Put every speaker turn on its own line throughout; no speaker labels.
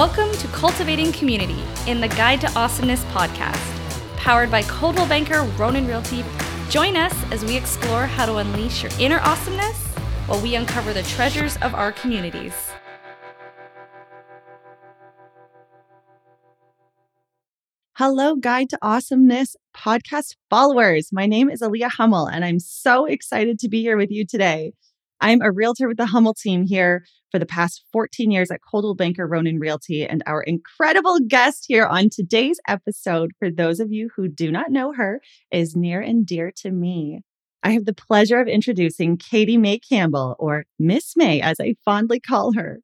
Welcome to Cultivating Community in the Guide to Awesomeness podcast, powered by Coldwell Banker Ronan Realty. Join us as we explore how to unleash your inner awesomeness while we uncover the treasures of our communities.
Hello, Guide to Awesomeness podcast followers. My name is Aaliyah Hummel, and I'm so excited to be here with you today. I'm a realtor with the Hummel team here for the past 14 years at Coldwell Banker Ronan Realty. And our incredible guest here on today's episode, for those of you who do not know her, is near and dear to me. I have the pleasure of introducing Katy May Campbell, or Miss May, as I fondly call her.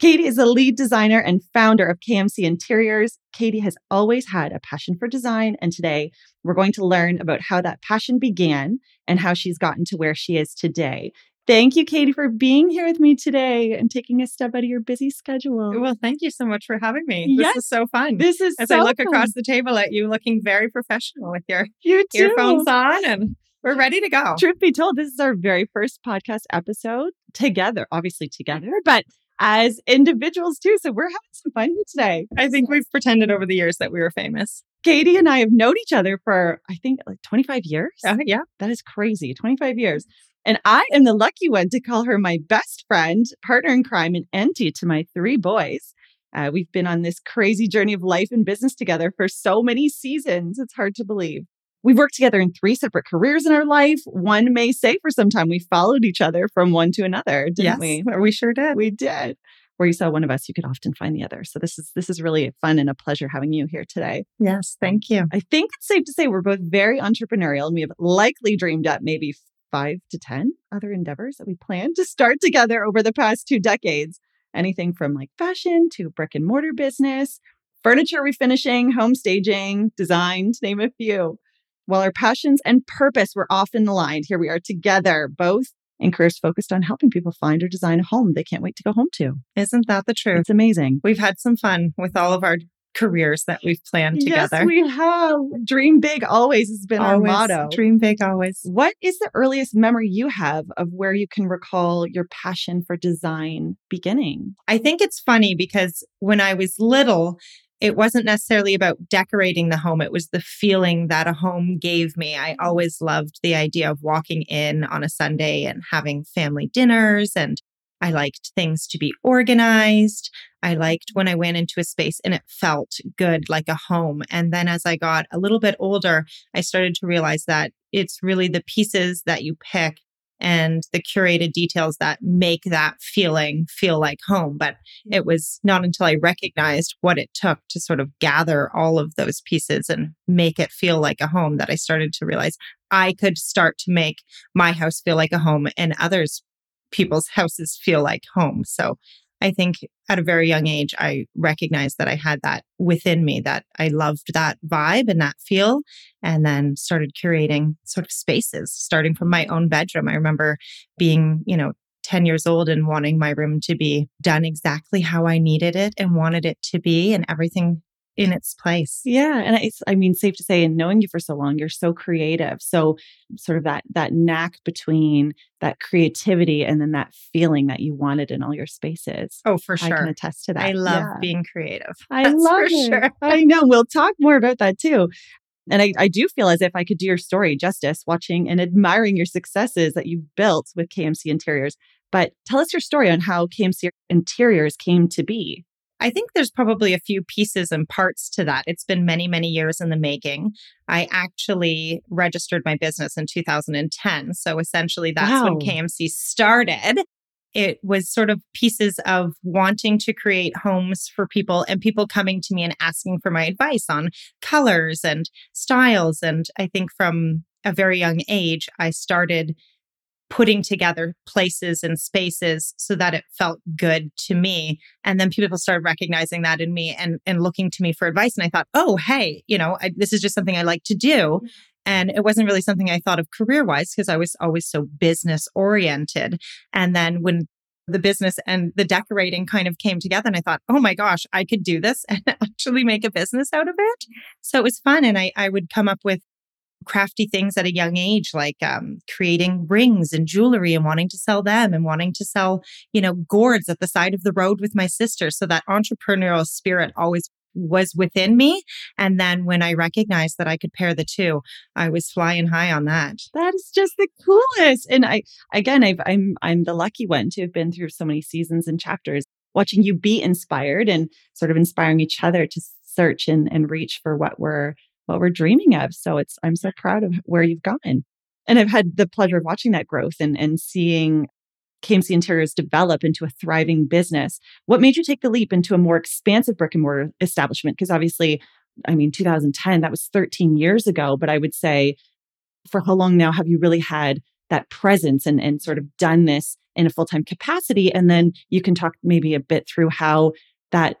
Katy is the lead designer and founder of KMC Interiors. Katy has always had a passion for design, and today we're going to learn about how that passion began and how she's gotten to where she is today. Thank you, Katy, for being here with me today and taking a step out of your busy schedule.
Well, thank you so much for having me.
Yes.
This is so fun.
This is
As
so
I look
fun.
across the table at you, looking very professional with your
you too.
earphones on, and we're ready to go.
Truth be told, this is our very first podcast episode together, obviously together, but as individuals too. So we're having some fun here today.
I think we've pretended over the years that we were famous.
Katy and I have known each other for, I think, like 25 years.
Uh, yeah.
That is crazy. 25 years. And I am the lucky one to call her my best friend, partner in crime, and auntie to my three boys. Uh, we've been on this crazy journey of life and business together for so many seasons. It's hard to believe. We've worked together in three separate careers in our life. One may say for some time we followed each other from one to another, didn't
yes,
we?
we sure did.
We did. Where you saw one of us, you could often find the other. So this is this is really fun and a pleasure having you here today.
Yes, thank you.
I think it's safe to say we're both very entrepreneurial and we have likely dreamed up maybe five to 10 other endeavors that we plan to start together over the past two decades. Anything from like fashion to brick and mortar business, furniture refinishing, home staging, design, to name a few. While our passions and purpose were often aligned, here we are together, both in careers focused on helping people find or design a home they can't wait to go home to.
Isn't that the truth?
It's amazing.
We've had some fun with all of our careers that we've planned together.
Yes, we have. Dream big always has been
always
our motto.
Dream big always.
What is the earliest memory you have of where you can recall your passion for design beginning?
I think it's funny because when I was little, it wasn't necessarily about decorating the home. It was the feeling that a home gave me. I always loved the idea of walking in on a Sunday and having family dinners. And I liked things to be organized. I liked when I went into a space and it felt good, like a home. And then as I got a little bit older, I started to realize that it's really the pieces that you pick and the curated details that make that feeling feel like home. But it was not until I recognized what it took to sort of gather all of those pieces and make it feel like a home that I started to realize I could start to make my house feel like a home and others people's houses feel like home. So I think at a very young age, I recognized that I had that within me, that I loved that vibe and that feel, and then started curating sort of spaces, starting from my own bedroom. I remember being, you know, 10 years old and wanting my room to be done exactly how I needed it and wanted it to be, and everything in its place.
Yeah, and it's I mean safe to say in knowing you for so long you're so creative. So sort of that that knack between that creativity and then that feeling that you wanted in all your spaces.
Oh, for sure.
I can attest to that.
I love
Yeah.
being creative.
I
That's
love
for
it.
sure.
I know. We'll talk more about that too. And I, I do feel as if I could do your story justice watching and admiring your successes that you've built with KMC Interiors. But tell us your story on how KMC Interiors came to be.
I think there's probably a few pieces and parts to that. It's been many, many years in the making. I actually registered my business in 2010. So essentially, that's
Wow.
when KMC started. It was sort of pieces of wanting to create homes for people and people coming to me and asking for my advice on colors and styles. And I think from a very young age, I started putting together places and spaces so that it felt good to me. And then people started recognizing that in me and and looking to me for advice. And i thought oh hey you know I, this is just something i like to do. Mm-hmm. And it wasn't really something i thought of career wise because i was always so business oriented and then when the business and the decorating kind of came together and i thought oh my gosh i could do this and actually make a business out of it. So it was fun and i i would come up with crafty things at a young age, like um, creating rings and jewelry and wanting to sell them and wanting to sell, you know, gourds at the side of the road with my sister. So that entrepreneurial spirit always was within me. And then when I recognized that I could pair the two, I was flying high on that.
That is just the coolest. And I, again, I've, I'm, I'm the lucky one to have been through so many seasons and chapters watching you be inspired and sort of inspiring each other to search and, and reach for what we're what we're dreaming of. So it's I'm so proud of where you've gone. And I've had the pleasure of watching that growth and, and seeing KMC Interiors develop into a thriving business. What made you take the leap into a more expansive brick and mortar establishment? Because obviously, I mean, 2010, that was 13 years ago. But I would say, for how long now have you really had that presence and, and sort of done this in a full time capacity? And then you can talk maybe a bit through how that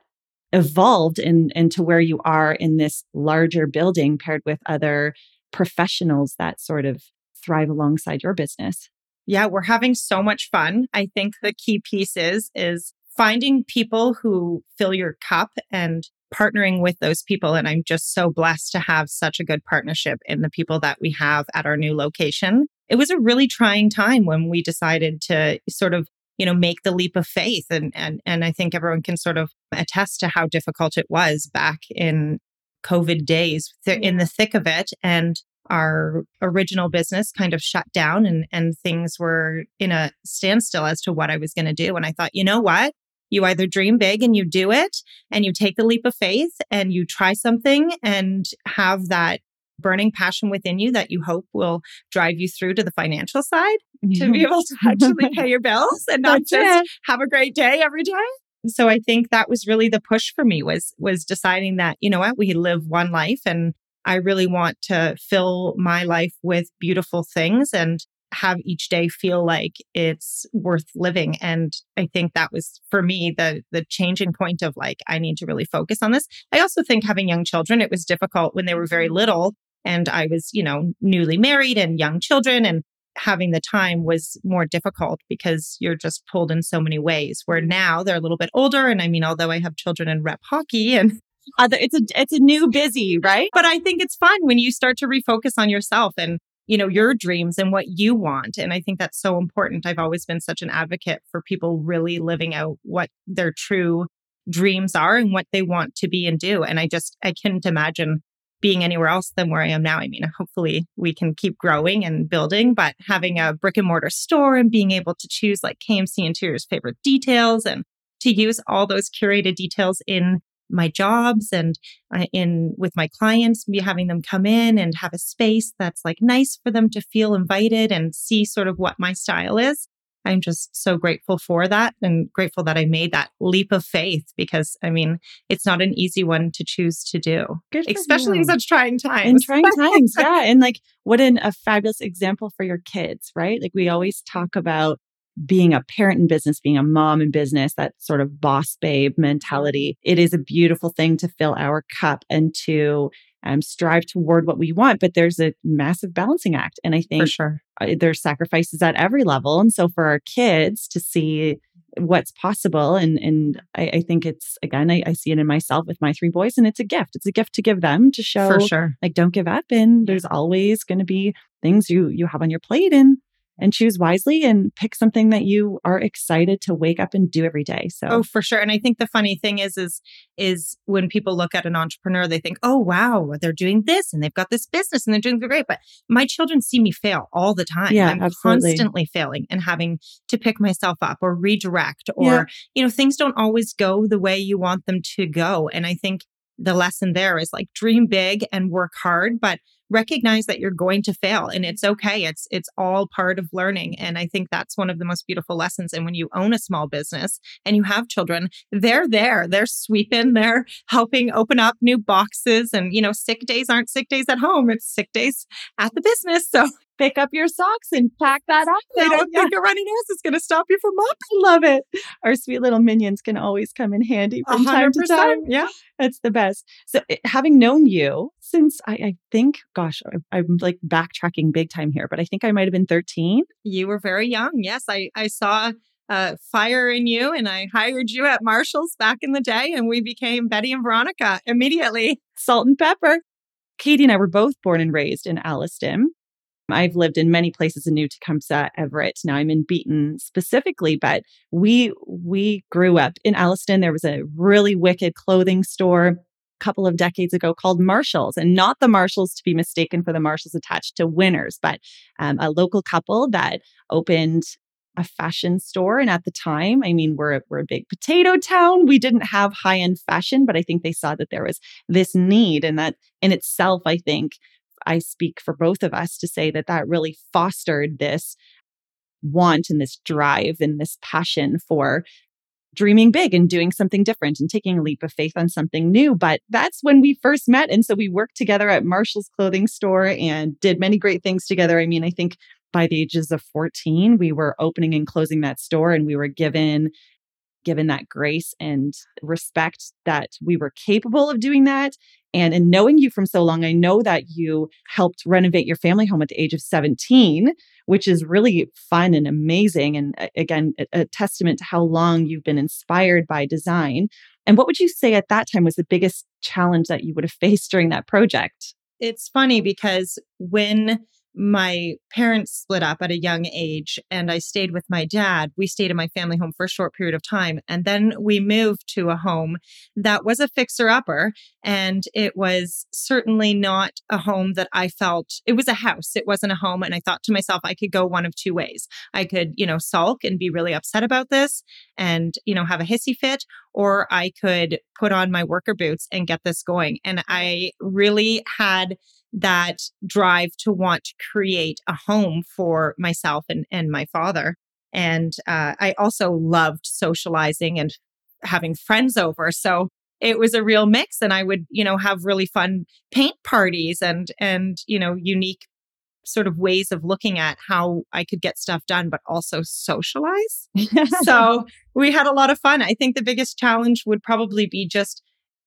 evolved in, into where you are in this larger building paired with other professionals that sort of thrive alongside your business.
Yeah, we're having so much fun. I think the key piece is is finding people who fill your cup and partnering with those people and I'm just so blessed to have such a good partnership in the people that we have at our new location. It was a really trying time when we decided to sort of you know make the leap of faith and and and I think everyone can sort of attest to how difficult it was back in covid days mm-hmm. in the thick of it and our original business kind of shut down and and things were in a standstill as to what I was going to do and I thought you know what? You either dream big and you do it and you take the leap of faith and you try something and have that burning passion within you that you hope will drive you through to the financial side to be able to actually pay your bills and not just have a great day every day so i think that was really the push for me was was deciding that you know what we live one life and i really want to fill my life with beautiful things and have each day feel like it's worth living. And i think that was for me the the changing point of like i need to really focus on this. I also think having young children it was difficult when they were very mm-hmm. little and I was, you know, newly married and young children and having the time was more difficult because you're just pulled in so many ways. Where now they're a little bit older. And I mean, although I have children in rep hockey and
other, it's a it's a new busy, right?
But I think it's fun when you start to refocus on yourself and you know your dreams and what you want and i think that's so important i've always been such an advocate for people really living out what their true dreams are and what they want to be and do and i just i couldn't imagine being anywhere else than where I am now. I mean, hopefully we can keep growing and building, but having a brick and mortar store and being able to choose like KMC Interior's favorite details and to use all those curated details in my jobs and uh, in with my clients be having them come in and have a space that's like nice for them to feel invited and see sort of what my style is I'm just so grateful for that and grateful that I made that leap of faith because I mean, it's not an easy one to choose to do, especially you. in such trying times.
In trying times, yeah. And like, what an, a fabulous example for your kids, right? Like, we always talk about being a parent in business, being a mom in business, that sort of boss babe mentality. It is a beautiful thing to fill our cup and to um, strive toward what we want. But there's a massive balancing act. And I think
sure.
Uh, there's sacrifices at every level. And so for our kids to see what's possible and and I, I think it's again I, I, see it in myself with my three boys and it's a gift it's a gift to give them to show
For sure.
like don't give up and there's always going to be things you you have on your plate and and choose wisely and pick something that you are excited to wake up and do every day. So
Oh, for sure. And I think the funny thing is is is when people look at an entrepreneur they think, "Oh, wow, they're doing this and they've got this business and they're doing great." But my children see me fail all the time.
Yeah,
I'm
absolutely.
constantly failing and having to pick myself up or redirect or
Yeah.
you know, things don't always go the way you want them to go. And I think the lesson there is like dream big and work hard, but recognize that you're going to fail and it's okay. It's it's all part of learning. And I think that's one of the most beautiful lessons. And when you own a small business and you have children, they're there. They're sweeping, they're helping open up new boxes. And you know, sick days aren't sick days at home. It's sick days at the business. So
pick up your socks and pack that up.
they
now.
don't
Yeah.
think a runny nose is gonna stop you from up.
I love it. Our sweet little minions can always come in handy from time
hundred
to time.
Yeah.
That's the best. So, it- having known you since I, I think, gosh, I, I'm like backtracking big time here, but I think I might have been 13.
You were very young. Yes, I, I saw uh, fire in you and I hired you at Marshall's back in the day and we became Betty and Veronica immediately.
Salt and pepper. Katy and I were both born and raised in Alliston. I've lived in many places in New Tecumseth, Everett. Now I'm in Beeton specifically, but we we grew up in Alliston. There was a really wicked clothing store a couple of decades ago called Marshalls, and not the Marshalls to be mistaken for the Marshalls attached to Winners, but um, a local couple that opened a fashion store. And at the time, I mean, we're, we're a big potato town. We didn't have high end fashion, but I think they saw that there was this need. And that in itself, I think I speak for both of us to say that that really fostered this want and this drive and this passion for dreaming big and doing something different and taking a leap of faith on something new. But that's when we first met. And so we worked together at Marshall's clothing store and did many great things together. I mean, I think by the ages of 14, we were opening and closing that store and we were given given that grace and respect that we were capable of doing that and in knowing you from so long, I know that you helped renovate your family home at the age of 17, which is really fun and amazing. And again, a, testament to how long you've been inspired by design. And what would you say at that time was the biggest challenge that you would have faced during that project?
It's funny because when my parents split up at a young age and I stayed with my dad. We stayed in my family home for a short period of time. And then we moved to a home that was a fixer upper. And it was certainly not a home that I felt it was a house. It wasn't a home. And I thought to myself, I could go one of two ways. I could, you know, sulk and be really upset about this and, you know, have a hissy fit, or I could put on my worker boots and get this going. And I really had that drive to want to create a home for myself and, and my father. And uh, I also loved socializing and having friends over. So it was a real mix. And I would, you know, have really fun paint parties and, and, you know, unique sort of ways of looking at how I could get stuff done, but also socialize. so we had a lot of fun. I think the biggest challenge would probably be just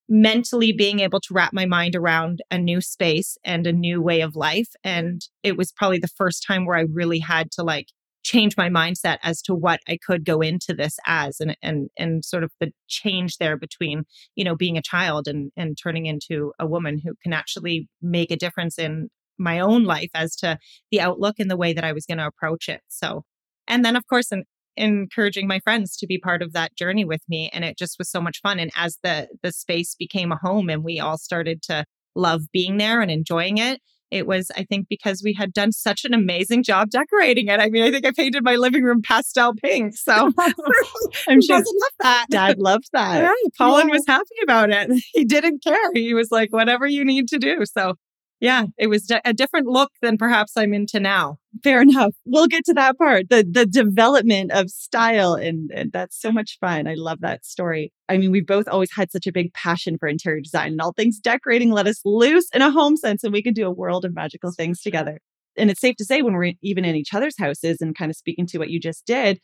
mentally being able to wrap my mind around a new space and a new way of life. And it was probably the first time where I really had to like change my mindset as to what I could go into this as and and and sort of the change there between, you know, being a child and and turning into a woman who can actually make a difference in my own life as to the outlook and the way that I was going to approach it. So and then of course and encouraging my friends to be part of that journey with me and it just was so much fun and as the the space became a home and we all started to love being there and enjoying it it was i think because we had done such an amazing job decorating it. I mean i think i painted my living room pastel pink so
i'm sure loved that? Dad loved that.
Yeah, colin yeah. was happy about it. He didn't care. He was like whatever you need to do. So yeah, it was a different look than perhaps I'm into now.
Fair enough. We'll get to that part, the the development of style, and, and, that's so much fun. I love that story. I mean, we've both always had such a big passion for interior design, and all things decorating let us loose in a home sense, and we can do a world of magical things together. And it's safe to say, when we're even in each other's houses, and kind of speaking to what you just did,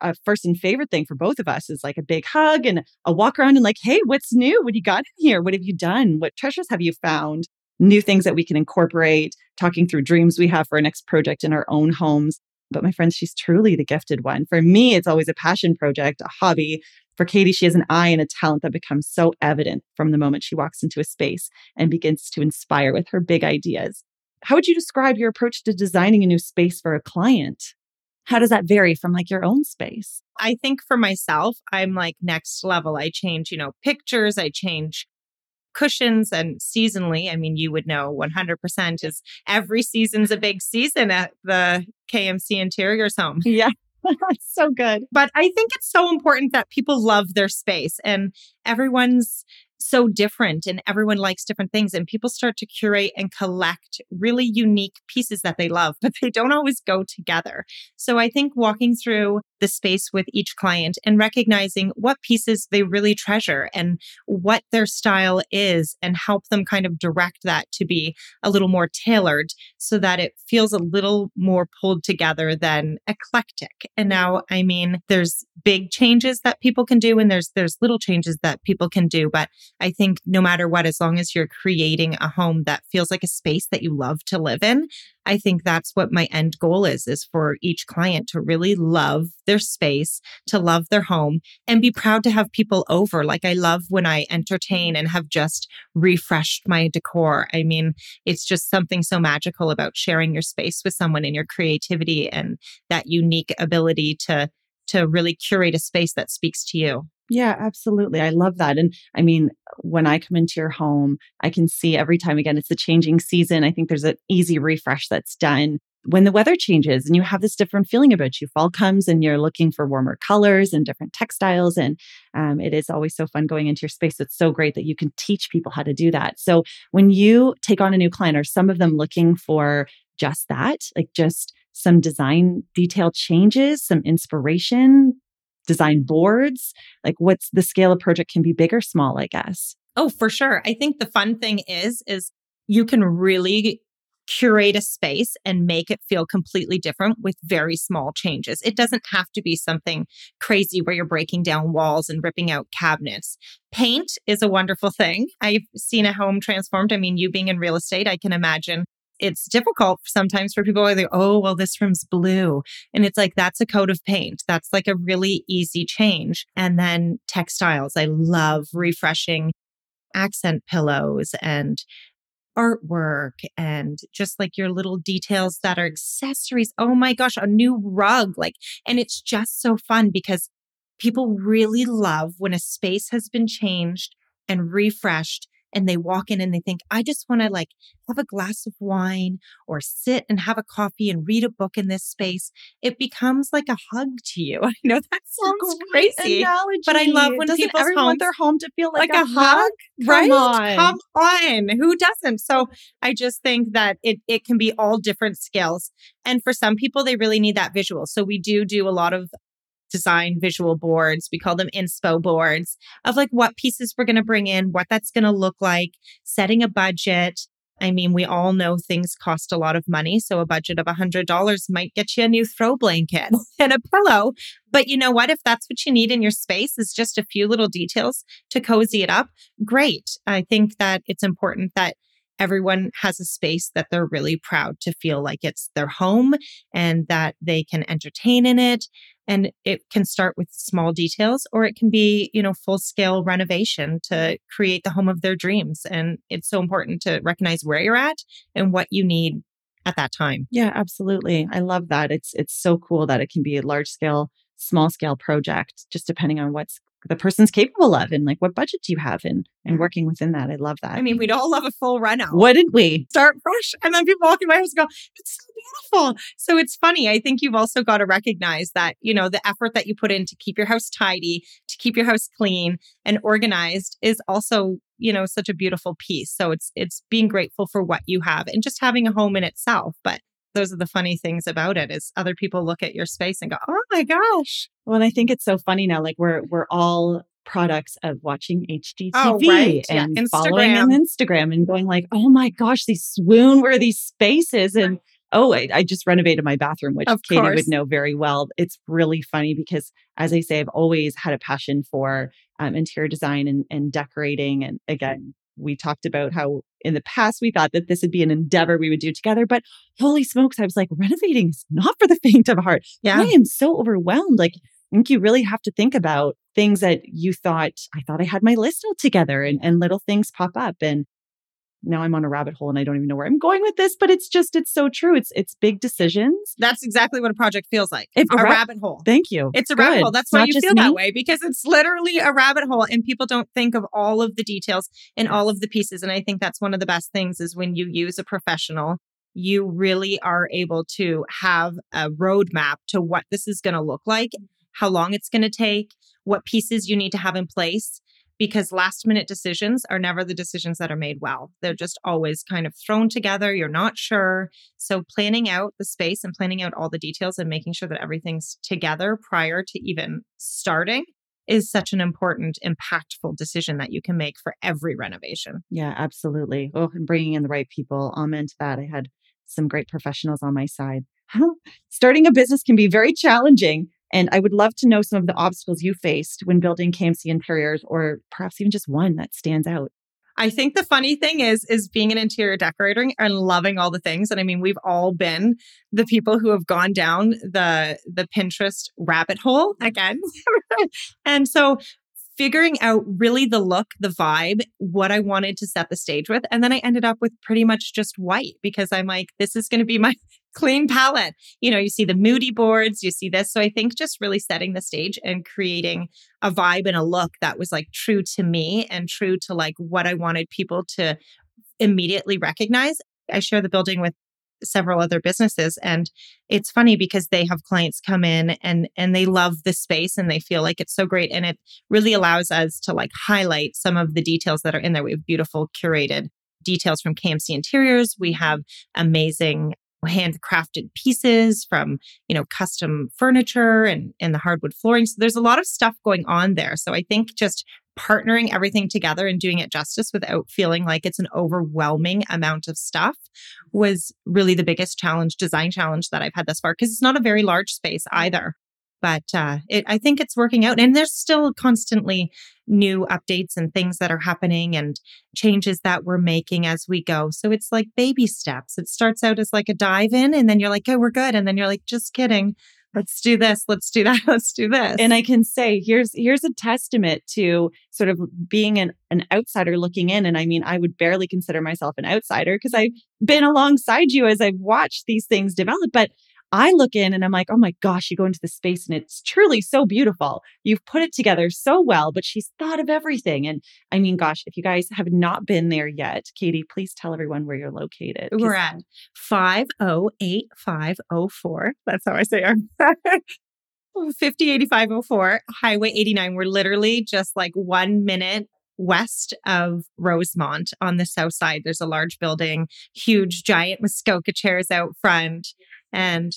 a first and favorite thing for both of us is like a big hug and a walk around and like, hey, what's new? What you got in here? What have you done? What treasures have you found? New things that we can incorporate, talking through dreams we have for our next project in our own homes. But my friend, she's truly the gifted one. For me, it's always a passion project, a hobby. For Katy, she has an eye and a talent that becomes so evident from the moment she walks into a space and begins to inspire with her big ideas. How would you describe your approach to designing a new space for a client? How does that vary from like your own space?
I think for myself, I'm like next level. I change, you know, pictures, I change cushions and seasonally, I mean, you would know 100% is every season's a big season at the KMC Interiors home.
Yeah. That's so good.
But I think it's so important that people love their space and everyone's so different and everyone likes different things and people start to curate and collect really unique pieces that they love but they don't always go together so i think walking through the space with each client and recognizing what pieces they really treasure and what their style is and help them kind of direct that to be a little more tailored so that it feels a little more pulled together than eclectic. And now, I mean, there's big changes that people can do and there's there's little changes that people can do, but I think no matter what as long as you're creating a home that feels like a space that you love to live in, I think that's what my end goal is, is for each client to really love their space, to love their home and be proud to have people over. Like I love when I entertain and have just refreshed my decor. I mean, it's just something so magical about sharing your space with someone and your creativity and that unique ability to to really curate a space that speaks to you.
Yeah, absolutely. I love that. And I mean, when I come into your home, I can see every time again, it's a changing season. I think there's an easy refresh that's done when the weather changes and you have this different feeling about you. Fall comes and you're looking for warmer colors and different textiles. And um, it is always so fun going into your space. It's so great that you can teach people how to do that. So when you take on a new client, are some of them looking for just that, like just some design detail changes, some inspiration, design boards? Like what's the scale of project can be big or small, I guess.
Oh, for sure. I think the fun thing is is you can really curate a space and make it feel completely different with very small changes. It doesn't have to be something crazy where you're breaking down walls and ripping out cabinets. Paint is a wonderful thing. I've seen a home transformed. I mean, you being in real estate, I can imagine it's difficult sometimes for people they oh well this room's blue and it's like that's a coat of paint. That's like a really easy change. And then textiles. I love refreshing accent pillows and artwork and just like your little details that are accessories. Oh my gosh a new rug like and it's just so fun because people really love when a space has been changed and refreshed and they walk in and they think, I just want to like have a glass of wine or sit and have a coffee and read a book in this space, it becomes like a hug to you. I know that sounds crazy,
analogy.
but I love when
Doesn't
people
want their home to feel like,
like,
a, hug,
right?
on.
Come on. Who doesn't? So I just think that it it can be all different skills. And for some people, they really need that visual. So we do do a lot of design visual boards. We call them inspo boards of like what pieces we're going to bring in, what that's going to look like, setting a budget. I mean, we all know things cost a lot of money. So a budget of $100 might get you a new throw blanket and a pillow. But you know what? If that's what you need in your space is just a few little details to cozy it up, great. I think that it's important that everyone has a space that they're really proud to feel like it's their home and that they can entertain in it. And it can start with small details or it can be you know full scale renovation to create the home of their dreams. And it's so important to recognize where you're at and what you need at that time.
Yeah absolutely. I love that. It's it's so cool that it can be a large scale small scale project just depending on what's the person's capable of and like what budget do you have and and mm-hmm. working within that. I love that.
I mean, we'd all love a full run out.
Wouldn't we?
Start fresh. And then people walk in my house and go, it's so beautiful. So it's funny. I think you've also got to recognize that, you know, the effort that you put in to keep your house tidy, to keep your house clean and organized is also you know such a beautiful piece so it's it's being grateful for what you have and just having a home in itself but those are the funny things about it is other people look at your space and go, "Oh my gosh."
Well, and I think it's so funny now like we're we're all products of watching HGTV
oh, right.
and
yeah.
following on Instagram and going like, "Oh my gosh, these swoon worthy spaces and Oh, I, I, just renovated my bathroom, which
of
Katy
course.
would know very well. It's really funny because, as I say, I've always had a passion for um, interior design and, and decorating. And again, we talked about how in the past we thought that this would be an endeavor we would do together, but holy smokes, I was like, renovating is not for the faint of heart.
Yeah.
I am so overwhelmed. Like, I think you really have to think about things that you thought, I thought I had my list all together and, and little things pop up. And now I'm on a rabbit hole and I don't even know where I'm going with this, but it's just, it's so true. It's, it's big decisions.
That's exactly what a project feels like. It's a, a ra- rabbit hole.
Thank you.
It's a
Good.
rabbit hole. That's why you feel
me.
that way because it's literally a rabbit hole and people don't think of all of the details and all of the pieces. And I think that's one of the best things is when you use a professional, you really are able to have a roadmap to what this is going to look like, how long it's going to take, what pieces you need to have in place because last minute decisions are never the decisions that are made well. They're just always kind of thrown together. You're not sure. So, planning out the space and planning out all the details and making sure that everything's together prior to even starting is such an important, impactful decision that you can make for every renovation.
Yeah, absolutely. Oh, and bringing in the right people. Amen to that. I had some great professionals on my side. Starting a business can be very challenging. And I would love to know some of the obstacles you faced when building KMC interiors, or perhaps even just one that stands out.
I think the funny thing is, is being an interior decorator and loving all the things. And I mean, we've all been the people who have gone down the the Pinterest rabbit hole again. and so figuring out really the look, the vibe, what I wanted to set the stage with. And then I ended up with pretty much just white because I'm like, this is going to be my clean palette. You know, you see the moody boards, you see this. So I think just really setting the stage and creating a vibe and a look that was like true to me and true to like what I wanted people to immediately recognize. I share the building with several other businesses and it's funny because they have clients come in and and they love the space and they feel like it's so great and it really allows us to like highlight some of the details that are in there we have beautiful curated details from KMC Interiors we have amazing handcrafted pieces from you know custom furniture and and the hardwood flooring so there's a lot of stuff going on there so i think just partnering everything together and doing it justice without feeling like it's an overwhelming amount of stuff was really the biggest challenge, design challenge that I've had thus far, because it's not a very large space either. But uh, it, I think it's working out. And there's still constantly new updates and things that are happening and changes that we're making as we go. So it's like baby steps. It starts out as like a dive in, and then you're like, oh, we're good. And then you're like, just kidding let's do this let's do that let's do this
and i can say here's here's a testament to sort of being an, an outsider looking in and i mean i would barely consider myself an outsider because i've been alongside you as i've watched these things develop but I look in and I'm like, oh my gosh, you go into the space and it's truly so beautiful. You've put it together so well, but she's thought of everything. And I mean, gosh, if you guys have not been there yet, Katy, please tell everyone where you're located.
We're at 508504. That's how I say our 508504 Highway 89. We're literally just like one minute west of Rosemont on the south side. There's a large building, huge, giant Muskoka chairs out front and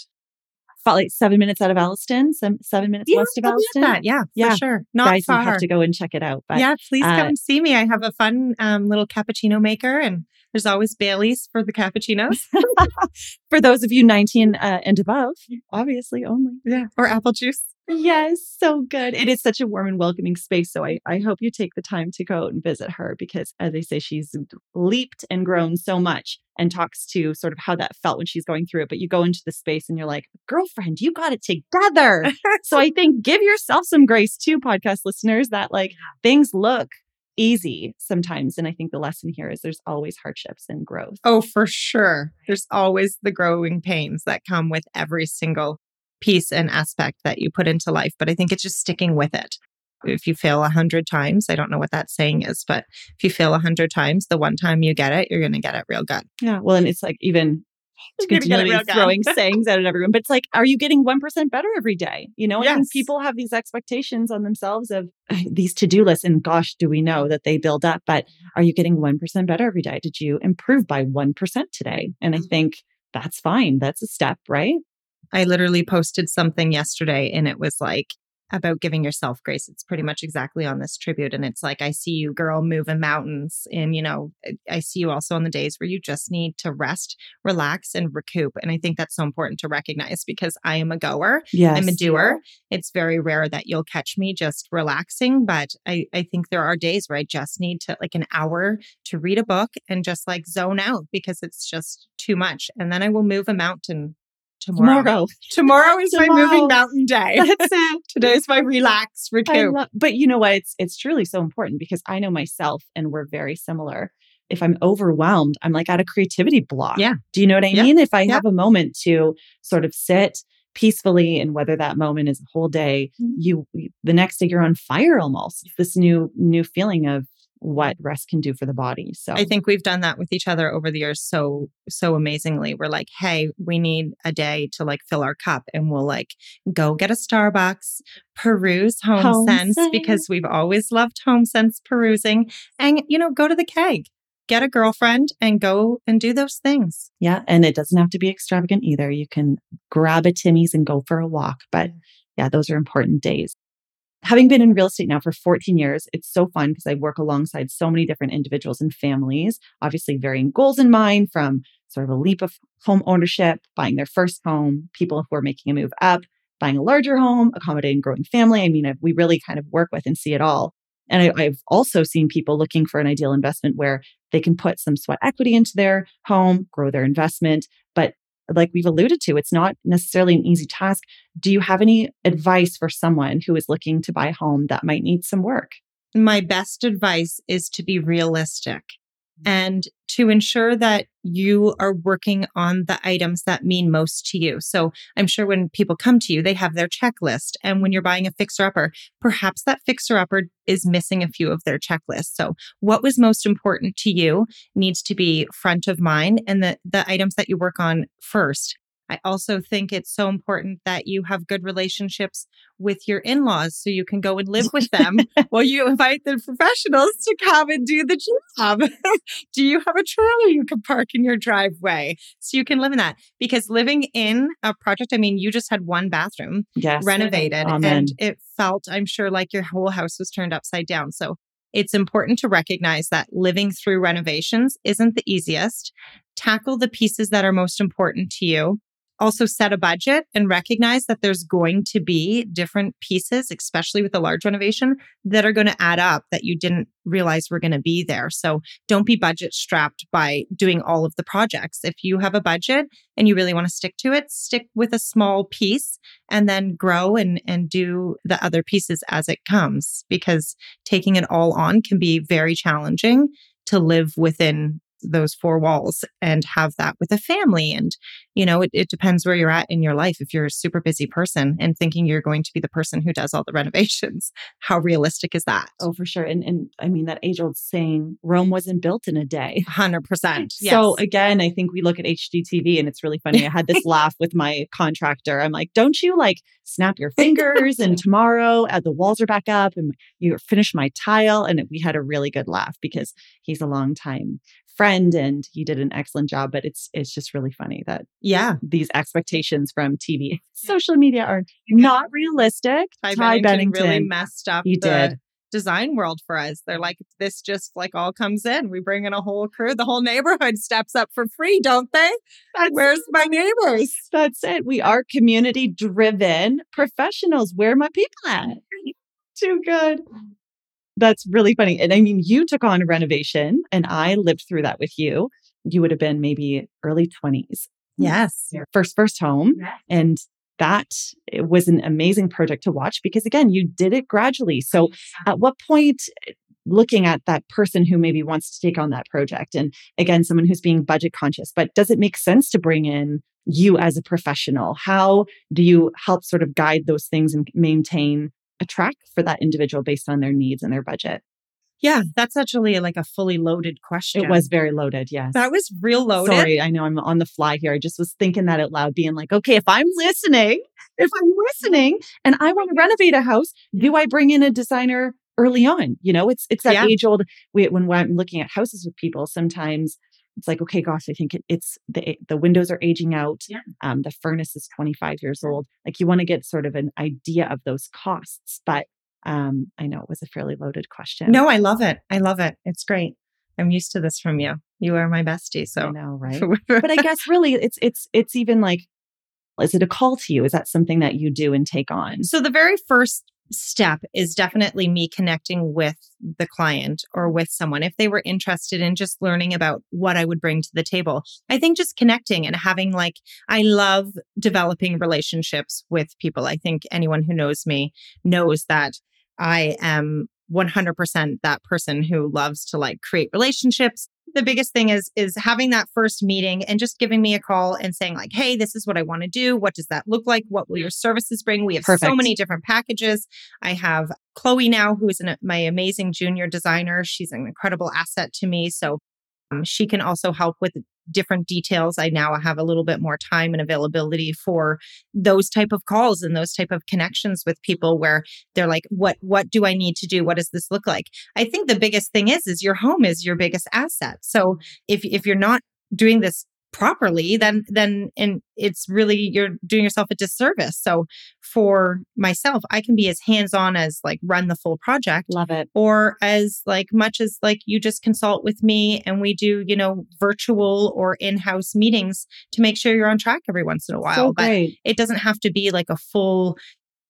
about
like seven minutes out of Alliston, some seven minutes
yeah,
west of Alliston.
That. Yeah, yeah, sure. Not
Guys,
far.
you have to go and check it out.
But, yeah, please uh, come and see me. I have a fun um, little cappuccino maker, and there's always Bailey's for the cappuccinos.
for those of you 19 uh, and above, obviously only.
Yeah, or apple juice.
Yes, so good. It is such a warm and welcoming space. So I, I hope you take the time to go out and visit her because, as I say, she's leaped and grown so much and talks to sort of how that felt when she's going through it. But you go into the space and you're like, girlfriend, you got it together. so I think give yourself some grace too, podcast listeners, that like things look easy sometimes. And I think the lesson here is there's always hardships and growth.
Oh, for sure. There's always the growing pains that come with every single piece and aspect that you put into life. But I think it's just sticking with it. If you fail a hundred times, I don't know what that saying is, but if you fail a hundred times, the one time you get it, you're going to get it real good.
Yeah. Well, and it's like even to continue throwing sayings at everyone, but it's like, are you getting 1% better every day? You know, yes. and people have these expectations on themselves of these to do lists. And gosh, do we know that they build up, but are you getting 1% better every day? Did you improve by 1% today? And I mm-hmm. think that's fine. That's a step, right?
I literally posted something yesterday and it was like about giving yourself grace. It's pretty much exactly on this tribute. And it's like, I see you, girl, moving mountains. And, you know, I see you also on the days where you just need to rest, relax, and recoup. And I think that's so important to recognize because I am a goer. Yes. I'm a doer. It's very rare that you'll catch me just relaxing. But I, I think there are days where I just need to like an hour to read a book and just like zone out because it's just too much. And then I will move a mountain tomorrow. Tomorrow, tomorrow is tomorrow. my moving mountain day. That's it. Today's my relax recoup. Love,
but you know what? It's it's truly so important because I know myself, and we're very similar. If I'm overwhelmed, I'm like at a creativity block.
Yeah.
Do you know what I yeah. mean? If I yeah. have a moment to sort of sit peacefully and whether that moment is a whole day mm-hmm. you the next day you're on fire almost this new new feeling of what rest can do for the body. So
I think we've done that with each other over the years so so amazingly. We're like, "Hey, we need a day to like fill our cup." And we'll like go get a Starbucks, peruse Home, home Sense, sense because we've always loved Home Sense perusing and you know, go to the keg. Get a girlfriend and go and do those things.
Yeah, and it doesn't have to be extravagant either. You can grab a Timmy's and go for a walk, but yeah, those are important days having been in real estate now for 14 years, it's so fun because I work alongside so many different individuals and families, obviously varying goals in mind from sort of a leap of home ownership, buying their first home, people who are making a move up, buying a larger home, accommodating growing family. I mean, we really kind of work with and see it all. And I, I've also seen people looking for an ideal investment where they can put some sweat equity into their home, grow their investment. But like we've alluded to, it's not necessarily an easy task. Do you have any advice for someone who is looking to buy a home that might need some work?
My best advice is to be realistic mm-hmm. and to ensure that you are working on the items that mean most to you. So I'm sure when people come to you, they have their checklist. And when you're buying a fixer upper, perhaps that fixer upper is missing a few of their checklists. So what was most important to you needs to be front of mind and the, the items that you work on first I also think it's so important that you have good relationships with your in laws so you can go and live with them while you invite the professionals to come and do the job. do you have a trailer you can park in your driveway so you can live in that? Because living in a project, I mean, you just had one bathroom
yes.
renovated Amen. and it felt, I'm sure, like your whole house was turned upside down. So it's important to recognize that living through renovations isn't the easiest. Tackle the pieces that are most important to you also set a budget and recognize that there's going to be different pieces, especially with a large renovation, that are going to add up that you didn't realize were going to be there. So don't be budget strapped by doing all of the projects. If you have a budget and you really want to stick to it, stick with a small piece and then grow and, and do the other pieces as it comes because taking it all on can be very challenging to live within those four walls and have that with a family. And, you know, it, it depends where you're at in your life. If you're a super busy person and thinking you're going to be the person who does all the renovations, how realistic is that?
Oh, for sure. And, and I mean, that age old saying, Rome wasn't built in a day.
100%.
Yes. So again, I think we look at HGTV and it's really funny. I had this laugh with my contractor. I'm like, don't you like snap your fingers and tomorrow uh, the walls are back up and you finish my tile? And we had a really good laugh because he's a long time friend and he did an excellent job but it's it's just really funny that
yeah.
these expectations from tv social media are not realistic.
Ty, ty Pennington, Pennington, really messed up you did. design world for us. They're like this just like all comes in. We bring in a whole crew. The whole neighborhood steps up for free don't they? That's, where's my neighbors?
That's it. We are community driven professionals. Where are my people at? Too good that's really funny. And I mean, you took on a renovation and I lived through that with you. You would have been maybe early 20s.
Yes.
Your first, first home. Yes. And that was an amazing project to watch because again, you did it gradually. So at what point looking at that person who maybe wants to take on that project and again someone who's being budget conscious but does it make sense to bring in you as a professional how do you help sort of guide those things and maintain a track for that individual based on their needs and their budget?
Yeah, that's actually like a fully loaded question.
It was very loaded. Yes.
That was real loaded.
Sorry, I know I'm on the fly here. I just was thinking that out loud, being like, okay, if I'm listening, if I'm mm-hmm. listening and I want to renovate a house, do I bring in a designer early on? You know, it's it's that yeah. age old when, when I'm looking at houses with people, sometimes it's like, okay, gosh, I think it, it's the the windows are aging out. Yeah. Um, the furnace is 25 years old. Like you want to get sort of an idea of those costs, but um, I know it was a fairly loaded question.
No, I love it. I love it. It's great. I'm used to this from you. You are my bestie. So
I know, right? but I guess really it's it's it's even like is it a call to you? Is that something that you do and take on?
So the very first step is definitely me connecting with the client or with someone if they were interested in just learning about what I would bring to the table. I think just connecting and having like, I love developing relationships with people. I think anyone who knows me knows that I am 100% that person who loves to like create relationships the biggest thing is is having that first meeting and just giving me a call and saying like hey this is what i want to do. What does that look like? What will your services bring? We have Perfect. so many different packages. I have chloe now who is an, my amazing junior designer. She's an incredible asset to me. So um, she can also help with different details. I now have a little bit more time and availability for those type of calls and those type of connections with people where they're like what what do i need to do? What does this look like? I think the biggest thing is is your home is your biggest asset. So if if you're not doing this properly then then and it's really you're doing yourself a disservice so for myself i can be as hands on as like run the full project
love it
or as like much as like you just consult with me and we do you know virtual or in-house meetings to make sure you're on track every once in a while
so
but it doesn't have to be like a full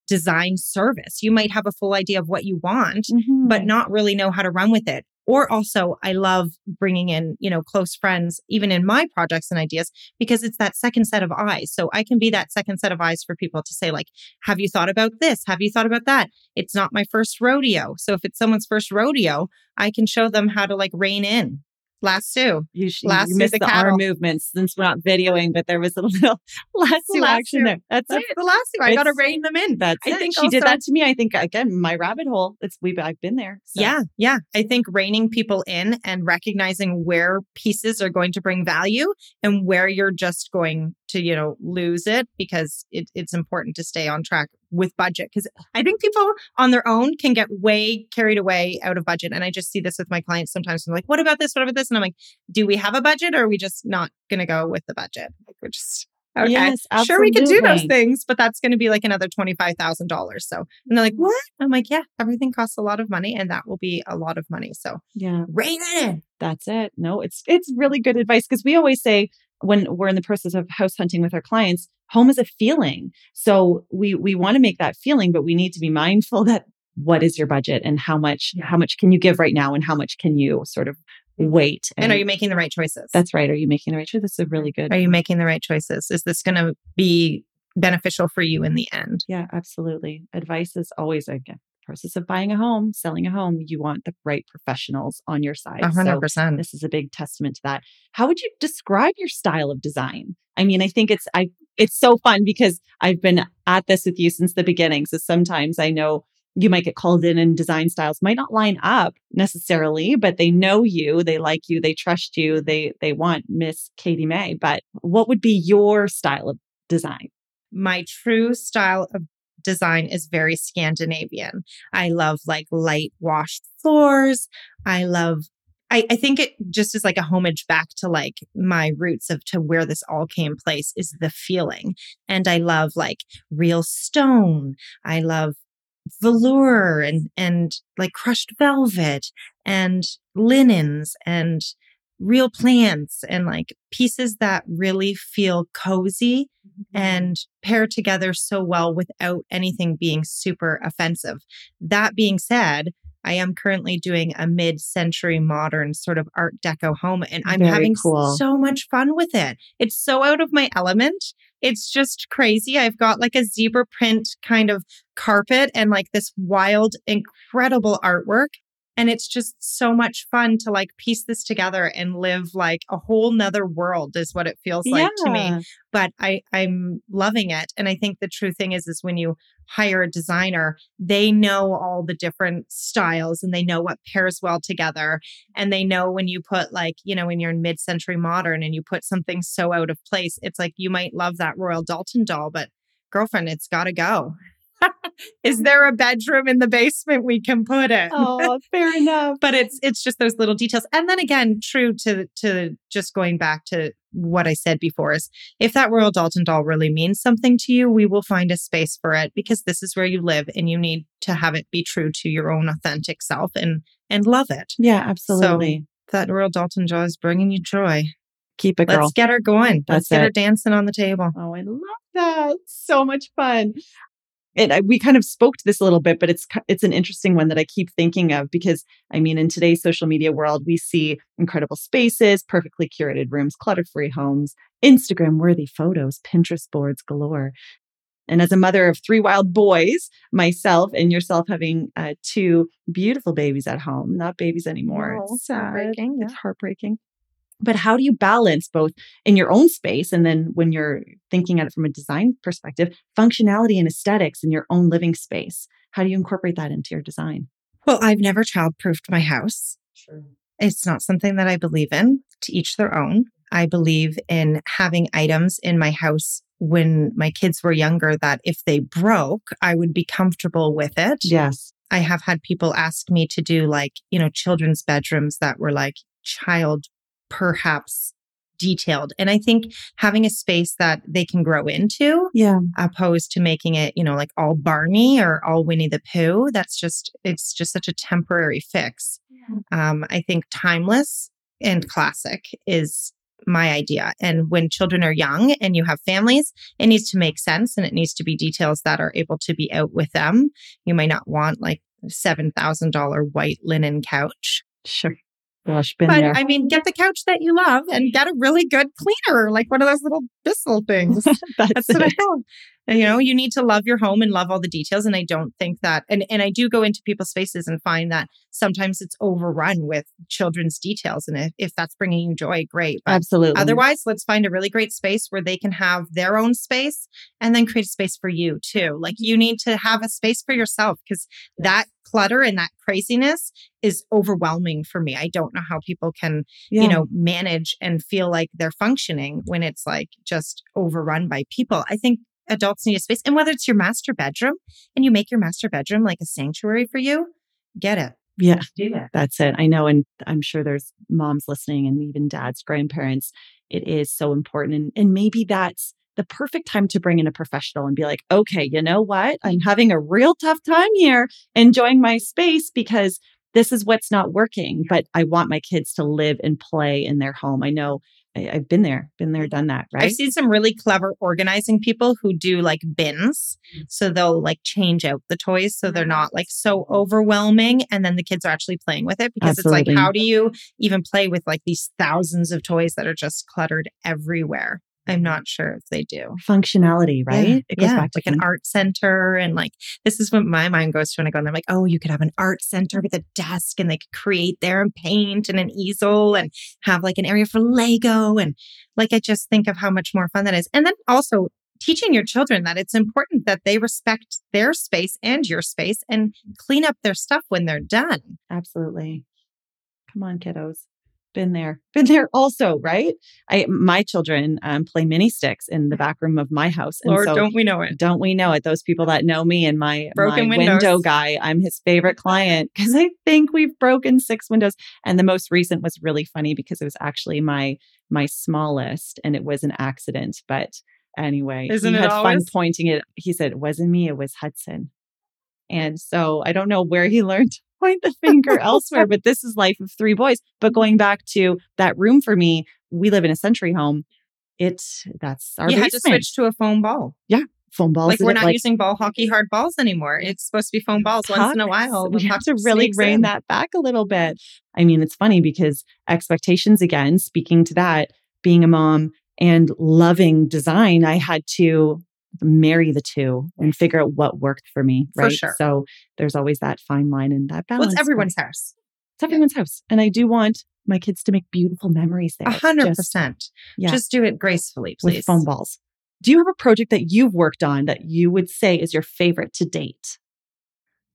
design service. You might have a full idea of what you want,
Mhm.
but not really know how to run with it. Or also, I love bringing in, you know, close friends, even in my projects and ideas, because it's that second set of eyes. So I can be that second set of eyes for people to say, like, have you thought about this? Have you thought about that? It's not my first rodeo. So if it's someone's first rodeo, I can show them how to like rein in. Lasso.
You, sh-
Lasso
you missed
the
the, arm movements since we're not videoing, but there was a little lasso,
Lasso.
action there. That's
That's
it.
the lasso. I got to rein them in.
That's
I
it.
think
she did that to me. I think again, my rabbit hole. It's we. I've been there. so.
Yeah, yeah. I think reining people in and recognizing where pieces are going to bring value and where you're just going to, you know, lose it because it, it's important to stay on track with budget. Because I think people on their own can get way carried away out of budget. And I just see this with my clients sometimes. I'm like, what about this? What about this? And I'm like, do we have a budget or are we just not going to go with the budget? Like, we're just. Okay.
Yes,
Sure, we can do those things, but that's going to be like another $25,000. So, and they're like, mm-hmm. what? I'm like, yeah, everything costs a lot of money and that will be a lot of money. So,
Yeah.
rein it in.
That's it. No, it's it's really good advice because we always say when we're in the process of house hunting with our clients, home is a feeling. So we we want to make that feeling, but we need to be mindful that what is your budget and how much how much can you give right now and how much can you sort of mm-hmm. wait.
And are you making the right choices?
That's right. Are you making the right choice? That's a really good.
Are you making the right choices? Is this going to be beneficial for you in the end?
Yeah, absolutely. Advice is always again process of buying a home, selling a home. You want the right professionals on your side.
A hundred percent.
this is a big testament to that how would you describe your style of design i mean i think it's i it's so fun because i've been at this with you since the beginning so sometimes i know you might get called in and design styles might not line up necessarily but they know you they like you they trust you they they want miss katy may but what would be your style of design
My true style of design is very Scandinavian. I love like light washed floors. I love I, I think it just is like a homage back to like my roots of to where this all came place is the feeling. And I love like real stone. I love velour and and like crushed velvet and linens and real plants and like pieces that really feel cozy mm-hmm. and pair together so well without anything being super offensive. That being said, I am currently doing a mid century modern sort of art deco home and I'm
Very
having
cool.
so much fun with it. It's so out of my element. It's just crazy. I've got like a zebra print kind of carpet and like this wild, incredible artwork. And it's just so much fun to like piece this together and live like a whole nother world is what it feels like to me but I I'm loving it. And I think the true thing is is when you hire a designer, they know all the different styles and they know what pairs well together. And they know when you put like, you know, when you're in mid-century modern and you put something so out of place, it's like you might love that Royal Doulton doll, but girlfriend, it's gotta go. Is there a bedroom in the basement we can put it?
oh fair enough.
But it's it's just those little details. And then again true to to just going back to what i said before is if that royal doulton doll really means something to you we will find a space for it because this is where you live and you need to have it be true to your own authentic self and and love it.
Yeah absolutely.
that royal doulton doll is bringing you joy.
Keep it girl.
let's get her going. Let's
That's
get her dancing on the table.
Oh, I love that. So much fun. And I, we kind of spoke to this a little bit, but it's it's an interesting one that I keep thinking of because I mean, in today's social media world, we see incredible spaces, perfectly curated rooms, clutter-free homes, Instagram-worthy photos, Pinterest boards galore. And as a mother of three wild boys, myself and yourself having uh, two beautiful babies at home, not babies anymore.
Oh,
it's sad.
heartbreaking, yeah.
It's heartbreaking. But how do you balance both in your own space and then when you're thinking at it from a design perspective, functionality and aesthetics in your own living space? How do you incorporate that into your design?
well i've never child-proofed my house
Sure.
It's not something that I believe in, to each their own. I believe in having items in my house when my kids were younger that if they broke, I would be comfortable with it.
Yes.
I have had people ask me to do like, you know, children's bedrooms that were like child perhaps detailed. And I think having a space that they can grow into
Yeah.
opposed to making it, you know, like all Barney or all Winnie the Pooh. That's just, it's just such a temporary fix. Um, I think timeless and classic is my idea. And when children are young and you have families, it needs to make sense and it needs to be details that are able to be out with them. You might not want like $7,000 white linen couch.
Sure. Gosh, been
but
there.
I mean, get the couch that you love and get a really good cleaner, like one of those little Bissell things.
That's,
That's what I. you know, mm-hmm. you need to love your home and love all the details. And I don't think that, and, and I do go into people's spaces and find that sometimes it's overrun with children's details. And if, if that's bringing you joy, great. But
Absolutely.
Otherwise, let's find a really great space where they can have their own space and then create a space for you too. Like you need to have a space for yourself because that clutter and that craziness is overwhelming for me. I don't know how people can,
Yeah.
you know, manage and feel like they're functioning when it's like just overrun by people. I think adults need a space. And whether it's your master bedroom and you make your master bedroom like a sanctuary for you, get it.
Yeah.
Do that.
That's it. I know. And I'm sure there's moms listening and even dads, grandparents. It is so important. And, and maybe that's the perfect time to bring in a professional and be like, okay, you know what? I'm mm-hmm. having a real tough time here enjoying my space because this is what's not working. But I want my kids to live and play in their home. I know I, I've been there, been there, done that, right?
I've seen some really clever organizing people who do like bins. Mm. So they'll like change out the toys so they're not like so overwhelming. And then the kids are actually playing with it because
Absolutely.
it's like, how do you even play with like these thousands of toys that are just cluttered everywhere? I'm not sure if they do.
Functionality, right?
Yeah,
It goes
yeah,
back to
like an art center. And like, this is what my mind goes to when I go in there. I'm like, oh, you could have an art center with a desk and they could create there and paint and an easel and have like an area for Lego. And like, I just think of how much more fun that is. And then also teaching your children that it's important that they respect their space and your space and clean up their stuff when they're done.
Absolutely. Come on, kiddos. Been there. Been there also, right? I my children um, play mini sticks in the back room of my house. And
Lord,
so
don't we know it?
don't we know it? Those people that know me and my,
Broken
my
windows.
window guy, I'm his favorite client because I think we've broken six windows. And the most recent was really funny because it was actually my my smallest and it was an accident. But anyway,
Isn't
he
it
had fun pointing it. He said, It wasn't me, it was Hudson. And so I don't know where he learned point the finger elsewhere, but this is life of three boys. But going back to that room for me, we live in a century home. It that's our
you had to switch to a foam ball.
Yeah, foam balls.
like we're not using ball hockey hard balls anymore. It's supposed to be foam balls once in a while.
We have to really rein
in.
that back a little bit. I mean, it's funny because expectations, again, speaking to that, being a mom and loving design, I had to marry the two and figure out what worked for me.
For
Right.
sure.
So there's always that fine line and that balance.
Well, it's everyone's house.
It's everyone's house. And I do want my kids to make beautiful memories there.
A hundred percent. Just do it gracefully,
with
please.
foam balls. Do you have a project that you've worked on that you would say is your favorite to date?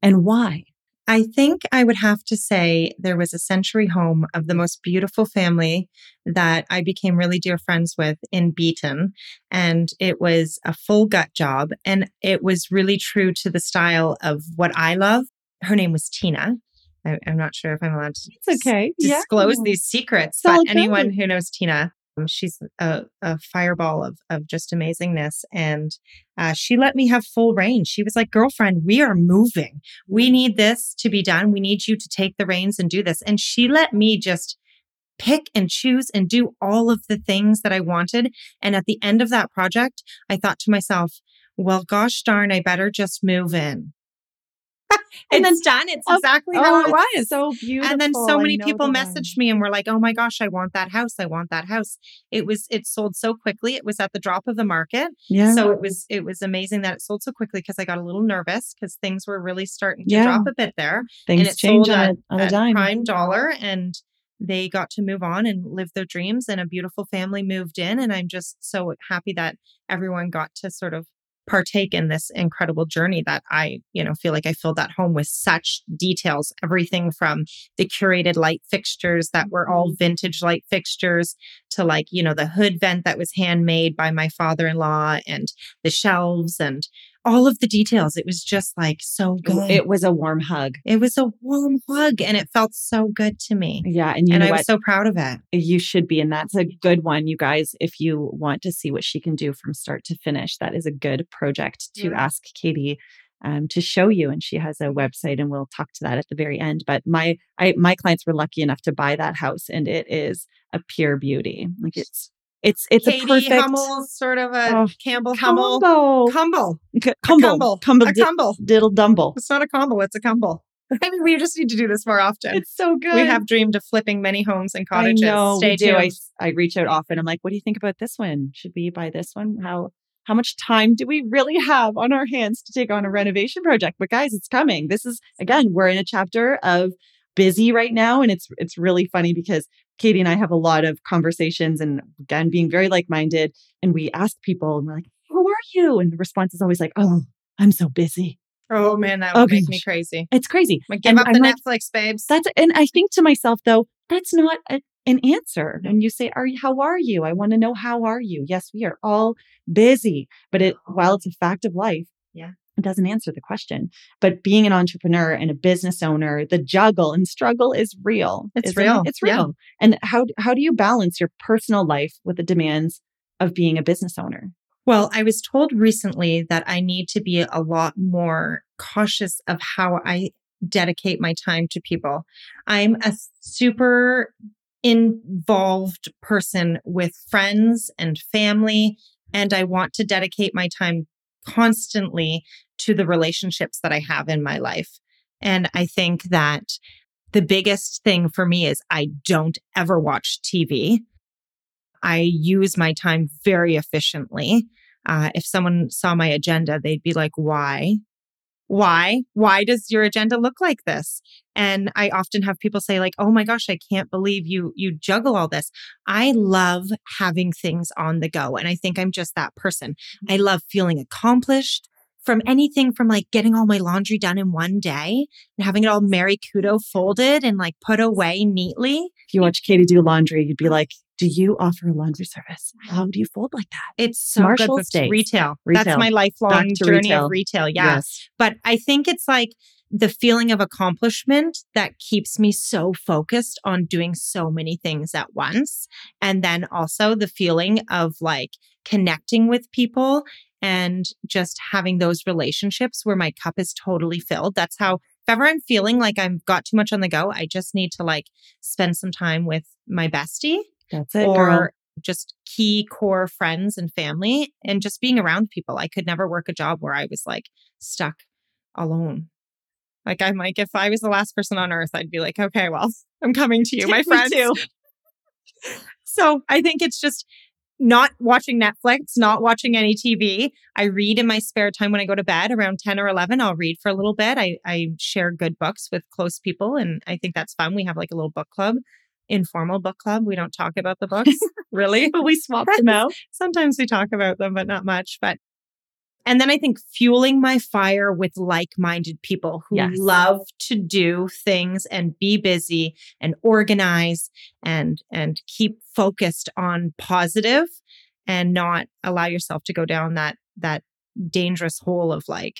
And why?
I think I would have to say there was a century home of the most beautiful family that I became really dear friends with in Beeton. And it was a full gut job. And it was really true to the style of what I love. Her name was Tina. I, I'm not sure if I'm allowed to
It's okay. Yeah.
disclose these secrets,
It's
but anyone who knows Tina, she's a, a fireball of, of just amazingness. And uh, she let me have full reign. She was like, girlfriend, we are moving. We need this to be done. We need you to take the reins and do this. And she let me just pick and choose and do all of the things that I wanted. And at the end of that project, I thought to myself, well, gosh darn, I better just move in.
And
it's done. It's
Oh,
exactly how oh, it
it's
was.
So beautiful.
And then so many people messaged me and were like, "Oh my gosh, I want that house. I want that house." It was it sold so quickly. It was at the drop of the market.
Yeah.
So it was it was amazing that it sold so quickly because I got a little nervous because things were really starting to
Yeah.
drop a bit there.
things
and it
change
sold
on,
at,
a, on a dime.
prime dollar and they got to move on and live their dreams and a beautiful family moved in and I'm just so happy that everyone got to sort of partake in this incredible journey that I, you know, feel like I filled that home with such details, everything from the curated light fixtures that were all mm-hmm. vintage light fixtures to like, you know, the hood vent that was handmade by my father-in-law and the shelves and all of the details. It was just like so good.
It was a warm hug.
It was a warm hug and it felt so good to me.
Yeah. And you
and I was so proud of it.
you should be. And that's a good one, you guys. If you want to see what she can do from start to finish, that is a good project to
Yeah.
ask Katy um, to show you. And she has a website, and we'll talk to that at the very end. But my I, my clients were lucky enough to buy that house, and it is a pure beauty. Like it's it's it's
Katy
a perfect
Hummel's sort of a
Oh,
Campbell Hummel. Cumble.
C- Cumble,
cumble.
cumble,
A
di-
cumble.
diddle dumble.
It's not a combo, it's a cumble. I mean, we just need to do this more often.
It's so good.
We have dreamed of flipping many homes and cottages.
I know
Stay
we do. I. I reach out often. I'm like, what do you think about this one? Should we buy this one? How how much time do we really have on our hands to take on a renovation project? But guys, it's coming. This is again, we're in a chapter of busy right now, and it's it's really funny because Katy and I have a lot of conversations, and again, being very like minded, and we ask people, and we're like, "Who are you?" And the response is always like, "Oh, I'm so busy."
Oh man, that would
Oh,
make me crazy.
It's crazy.
Like, give
And
up
I'm
the
like,
Netflix, babes.
That's and I think to myself though, that's not a, an answer. And you say, "Are you? How are you?" I want to know how are you. Yes, we are all busy, but it while it's a fact of life. It doesn't answer the question. But being an entrepreneur and a business owner, the juggle and struggle is real.
It's
it?
real.
It's
Yeah.
real. And how how do you balance your personal life with the demands of being a business owner?
Well, I was told recently that I need to be a lot more cautious of how I dedicate my time to people. I'm a super involved person with friends and family, and I want to dedicate my time constantly to the relationships that I have in my life. And I think that the biggest thing for me is I don't ever watch TV. I use my time very efficiently. Uh, if someone saw my agenda, they'd be like, why? Why? Why does your agenda look like this? And I often have people say like, "Oh my gosh, I can't believe you you juggle all this." I love having things on the go, and I think I'm just that person. I love feeling accomplished from anything from like getting all my laundry done in one day and having it all Marie Kondo folded and like put away neatly.
If you watch Katy do laundry, you'd be like, "Do you offer a laundry service? How do you fold like that?"
It's so
Marshall
good. Retail.
Retail.
That's my lifelong journey
retail.
of retail. Yeah.
Yes.
But I think it's like the feeling of accomplishment that keeps me so focused on doing so many things at once. And then also the feeling of like connecting with people and just having those relationships where my cup is totally filled. That's how, if ever I'm feeling like I've got too much on the go, I just need to like spend some time with my bestie
That's it,
or
girl.
just key core friends and family and just being around people. I could never work a job where I was like stuck alone. Like I'm like, if I was the last person on earth, I'd be like, okay, well, I'm coming to you, my
Me
friends. So I think it's just not watching Netflix, not watching any TV. I read in my spare time when I go to bed around 10 or 11. I'll read for a little bit. I, I share good books with close people, and I think that's fun. We have like a little book club, informal book club. We don't talk about the books, really.
But we swap them out.
Sometimes we talk about them, but not much. But and then I think fueling my fire with like-minded people who
Yes.
love to do things and be busy and organize and and keep focused on positive and not allow yourself to go down that that dangerous hole of like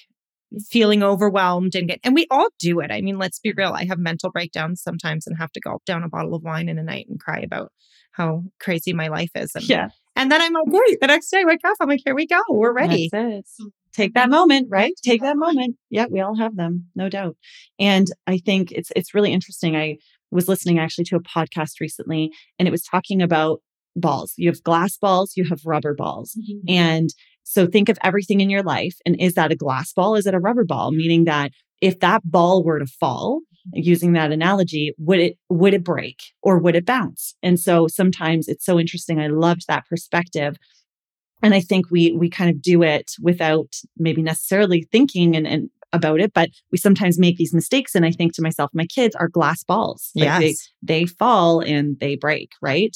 feeling overwhelmed and get and we all do it. I mean, let's be real. I have mental breakdowns sometimes and have to gulp down a bottle of wine in a night and cry about how crazy my life is. And
Yeah.
And then I'm like, great. The next day I wake up, I'm like, here we go. We're ready.
Take that moment, right? Take that moment. Yeah, we all have them, no doubt. And I think it's it's really interesting. I was listening actually to a podcast recently and it was talking about balls. You have glass balls, you have rubber balls. Mm-hmm. And so think of everything in your life. And is that a glass ball? Is it a rubber ball? Meaning that if that ball were to fall, using that analogy, would it would it break or would it bounce? And so sometimes it's so interesting. I loved that perspective. And I think we we kind of do it without maybe necessarily thinking and, and about it, but we sometimes make these mistakes. And I think to myself, my kids are glass balls. Like they,
Yes.
they fall and they break, right?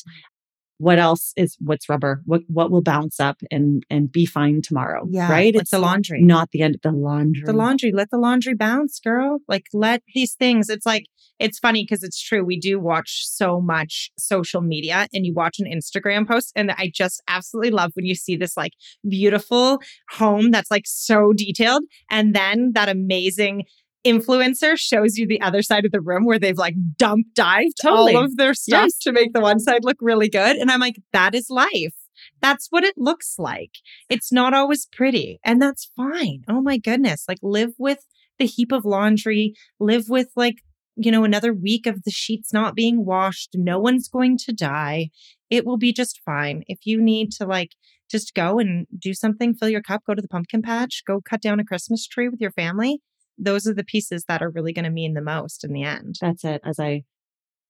What else is what's rubber? What what will bounce up and and be fine tomorrow?
Yeah.
Right?
It's the laundry.
not the end of the laundry.
The laundry, let the laundry bounce, girl. Like, let these things. It's like, it's funny because it's true. We do watch so much social media and you watch an Instagram post. And I just absolutely love when you see this like beautiful home that's like so detailed. And then that amazing influencer shows you the other side of the room where they've like dump dived
Totally.
all of their stuff
Yes.
to make the one side look really good. And I'm like, that is life. That's what it looks like. It's not always pretty, and that's fine. Oh my goodness. Like, live with the heap of laundry, live with like, you know, another week of the sheets not being washed. No one's going to die. It will be just fine. If you need to like just go and do something, fill your cup, go to the pumpkin patch, go cut down a Christmas tree with your family. Those are the pieces that are really going to mean the most in the end.
That's it. As I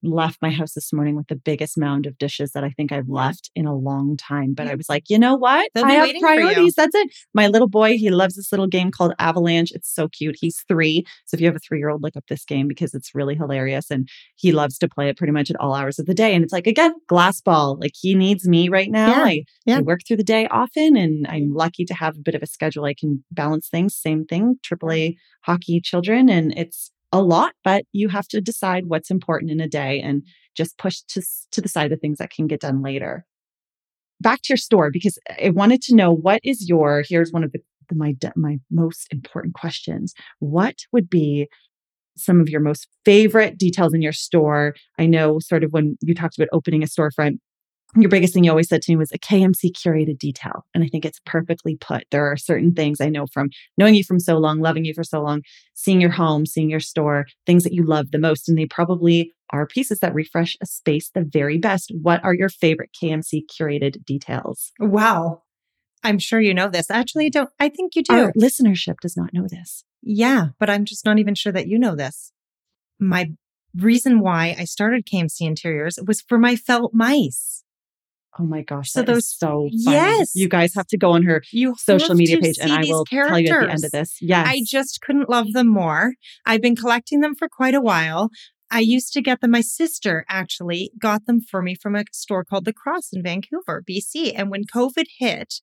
left my house this morning with the biggest mound of dishes that I think I've left in a long time. But I was like, you know what?
They'll
I have
waiting for you.
priorities. That's it. My little boy, he loves this little game called Avalanche. It's so cute. He's three. So if you have a three year old, look up this game because it's really hilarious. And he loves to play it pretty much at all hours of the day. And it's like, again, glass ball. Like he needs me right now.
Yeah.
I,
Yeah.
I work through the day often and I'm mm-hmm. lucky to have a bit of a schedule. I can balance things. Same thing, AAA hockey children. And it's a lot, but you have to decide what's important in a day and just push to, to the side the things that can get done later. Back to your store, because I wanted to know what is your, here's one of the, the my, my most important questions. What would be some of your most favorite details in your store? I know sort of when you talked about opening a storefront, your biggest thing you always said to me was a KMC curated detail. And I think it's perfectly put. There are certain things I know from knowing you from so long, loving you for so long, seeing your home, seeing your store, things that you love the most. And they probably are pieces that refresh a space the very best. What are your favorite KMC curated details?
Wow. I'm sure you know this. Actually, I don't. I think you do.
Our listenership does not know this.
Yeah, but I'm just not even sure that you know this. My reason why I started KMC Interiors was for my felt mice.
Oh my gosh.
So
that is
those-
so funny.
Yes.
You guys have to go on her
You
social media page and I will tell you at the end of this. Yes.
I just couldn't love them more. I've been collecting them for quite a while. I used to get them. My sister actually got them for me from a store called The Cross in Vancouver, BC. And when COVID hit,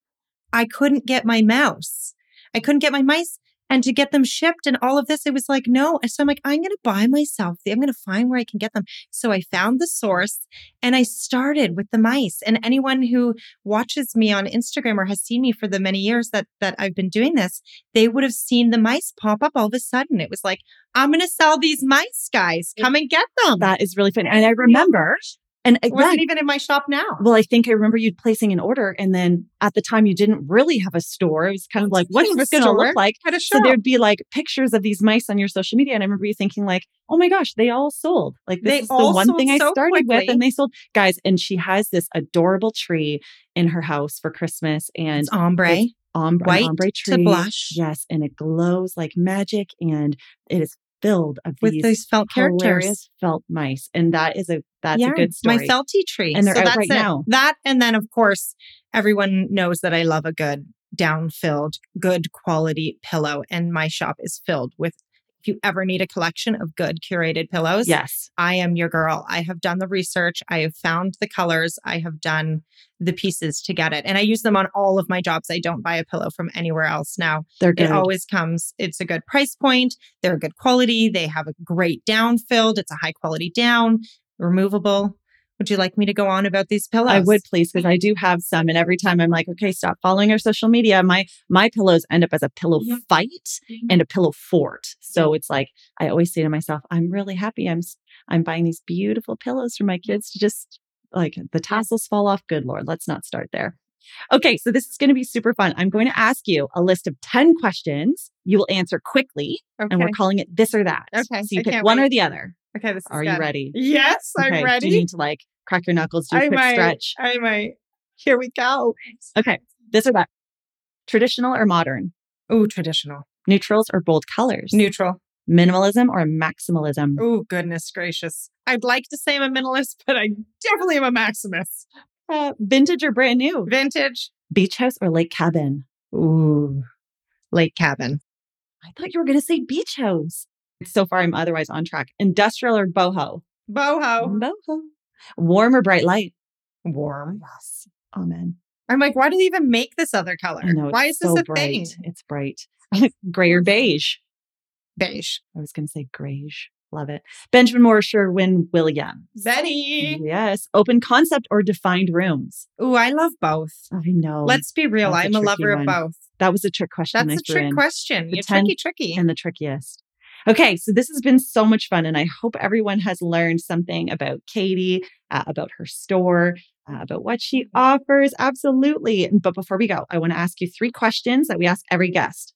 I couldn't get my mouse. I couldn't get my mice. And to get them shipped and all of this, it was like, no. So I'm like, I'm going to buy myself. I'm going to find where I can get them. So I found the source and I started with the mice. And anyone who watches me on Instagram or has seen me for the many years that that I've been doing this, they would have seen the mice pop up all of a sudden. It was like, I'm going to sell these mice, guys. Come and get them.
that is really funny. And I remember, and
it wasn't even in my shop now.
well, I think I remember you placing an order, and then at the time you didn't really have a store. It was kind of like, what's this going to look like? So there'd be like pictures of these mice on your social media, and I remember you thinking like, "Oh my gosh, they all sold! Like this
They
is the one thing I
so
started with, and they sold, guys." And she has this adorable tree in her house for Christmas, and
it's ombre.
ombre,
white
ombre
to blush.
yes, and it glows like magic, and it is filled of
with
these
these felt characters.
felt mice, and that is a that's
Yeah,
a good story.
My felty tree.
And they're
so
out
that's
right
it.
now.
That and then of course everyone knows that I love a good down-filled, good quality pillow. And my shop is filled with if you ever need a collection of good curated pillows,
yes,
I am your girl. I have done the research. I have found the colors. I have done the pieces to get it. And I use them on all of my jobs. I don't buy a pillow from anywhere else now.
they're good.
It always comes, it's a good price point. They're a good quality. They have a great down filled. It's a high quality down, removable. Would you like me to go on about these pillows?
I would please because I do have some, and every time I'm like, okay, stop following our social media. My my pillows end up as a pillow
Yeah.
fight mm-hmm. and a pillow fort. So it's like I always say to myself, I'm really happy. I'm I'm buying these beautiful pillows for my kids to just like the tassels fall off. Good lord, let's not start there. Okay, so this is going to be super fun. I'm going to ask you a list of ten questions. You will answer quickly,
Okay.
and we're calling it this or that.
Okay,
so you
I
pick one or the other.
okay. This is
Are you ready?
Yes, I'm ready.
Do you need to like crack your knuckles, do a
I
quick
might.
stretch?
I might. Here we go.
Okay, this or that. Traditional or modern?
Ooh, traditional.
Neutrals or bold colors?
Neutral.
Minimalism or maximalism?
Oh, goodness gracious. I'd like to say I'm a minimalist, but I definitely am a maximus.
Uh, vintage or brand new?
Vintage.
Beach house or lake cabin?
Ooh. Lake cabin.
I thought you were going to say beach house. So far, I'm otherwise on track. Industrial or boho?
Boho.
Boho. Warm or bright light?
Warm.
Yes. Amen.
I'm like, why do they even make this other color?
Know.
why is this
so
a
bright.
thing?
It's bright. Gray or beige?
Beige.
I was going to say grayish. Love it. Benjamin Moore Sherwin Williams.
Betty.
Yes. Open concept or defined rooms?
Ooh, I love both.
I know.
Let's be real.
a
I'm a
tricky
lover
one.
of both.
That was a trick question.
That's
I
a trick
in.
question.
The
You're tricky, tricky.
and the trickiest. Okay, so this has been so much fun, and I hope everyone has learned something about Katy, uh, about her store, about what she offers. Absolutely. But before we go, I want to ask you three questions that we ask every guest.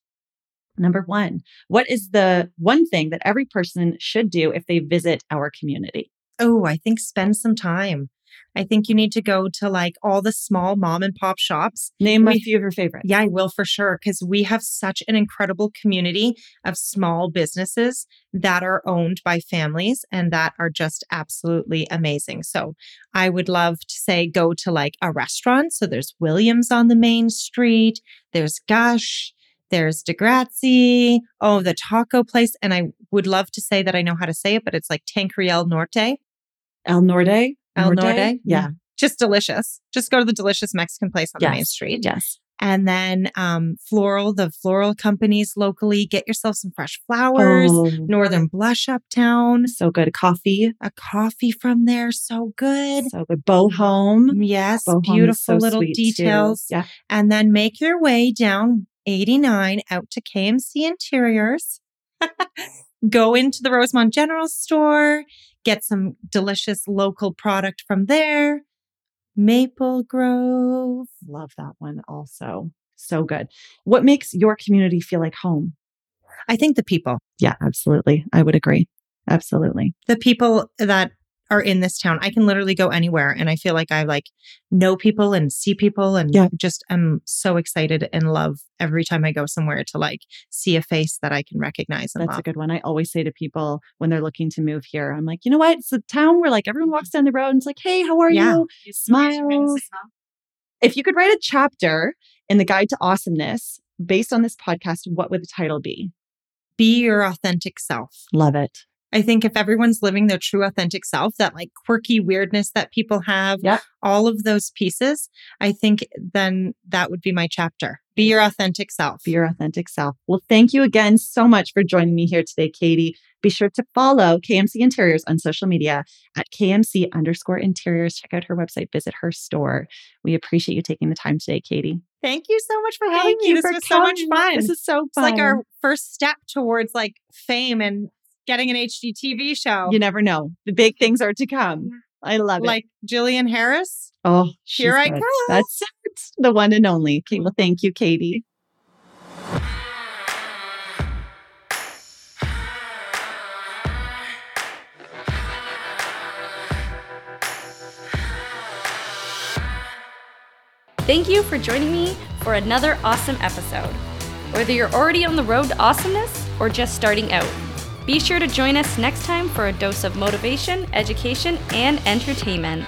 Number one, what is the one thing that every person should do if they visit our community?
Oh, I think spend some time. I think you need to go to like all the small mom and pop shops.
Name
We-
a few of your favorites.
Yeah, I will for sure. Because we have such an incredible community of small businesses that are owned by families and that are just absolutely amazing. So I would love to say go to like a restaurant. So there's Williams on the main street, there's Gush. There's DeGrazzi. Oh, the taco place. And I would love to say that I know how to say it, but it's like Tancreal Norte.
El Norte.
El Norte.
Yeah.
Just delicious. Just go to the delicious Mexican place on the main street.
Yes.
And then um, floral, the floral companies locally, get yourself some fresh flowers.
Oh,
Northern Blush Uptown,
so good. Coffee.
a coffee from there, so good.
So good. Bow Home.
Yes,
Bow Home
beautiful
so
little
sweet, too.
details.
Yeah.
And then make your way down 89 out to KMC Interiors. Go into the Rosemont General Store, get some delicious local product from there. Maple Grove.
Love that one also. So good. What makes your community feel like home?
I think the people,
Yeah, absolutely. I would agree. Absolutely.
the people that are in this town, I can literally go anywhere and I feel like I like know people and see people and
Yeah.
just am so excited and love every time I go somewhere to like see a face that I can recognize and
That's a good one. I always say to people when they're looking to move here, I'm like, you know what? It's a town where like everyone walks mm-hmm. down the road and it's like, hey, how are
Yeah.
you? Smiles. If you could write a chapter in the Guide to Awesomeness based on this podcast, what would the title be?
Be your authentic self.
Love it.
I think if everyone's living their true authentic self, that like quirky weirdness that people have,
Yep.
all of those pieces, I think then that would be my chapter. Be your authentic self.
Be your authentic self. Well, thank you again so much for joining me here today, Katy. Be sure to follow KMC Interiors on social media at KMC underscore interiors. Check out her website, visit her store. We appreciate you taking the time today, Katy.
Thank you so much for having me. This
for
was so much fun.
This is so
It's like our first step towards like fame and getting an HGTV show.
You never know. The big things are to come. I love it.
like Jillian Harris.
oh,
Here I
good.
come.
That's it. The one and only. Okay, well, thank you, Katy.
Thank you for joining me for another awesome episode. Whether you're already on the road to awesomeness or just starting out, be sure to join us next time for a dose of motivation, education, and entertainment.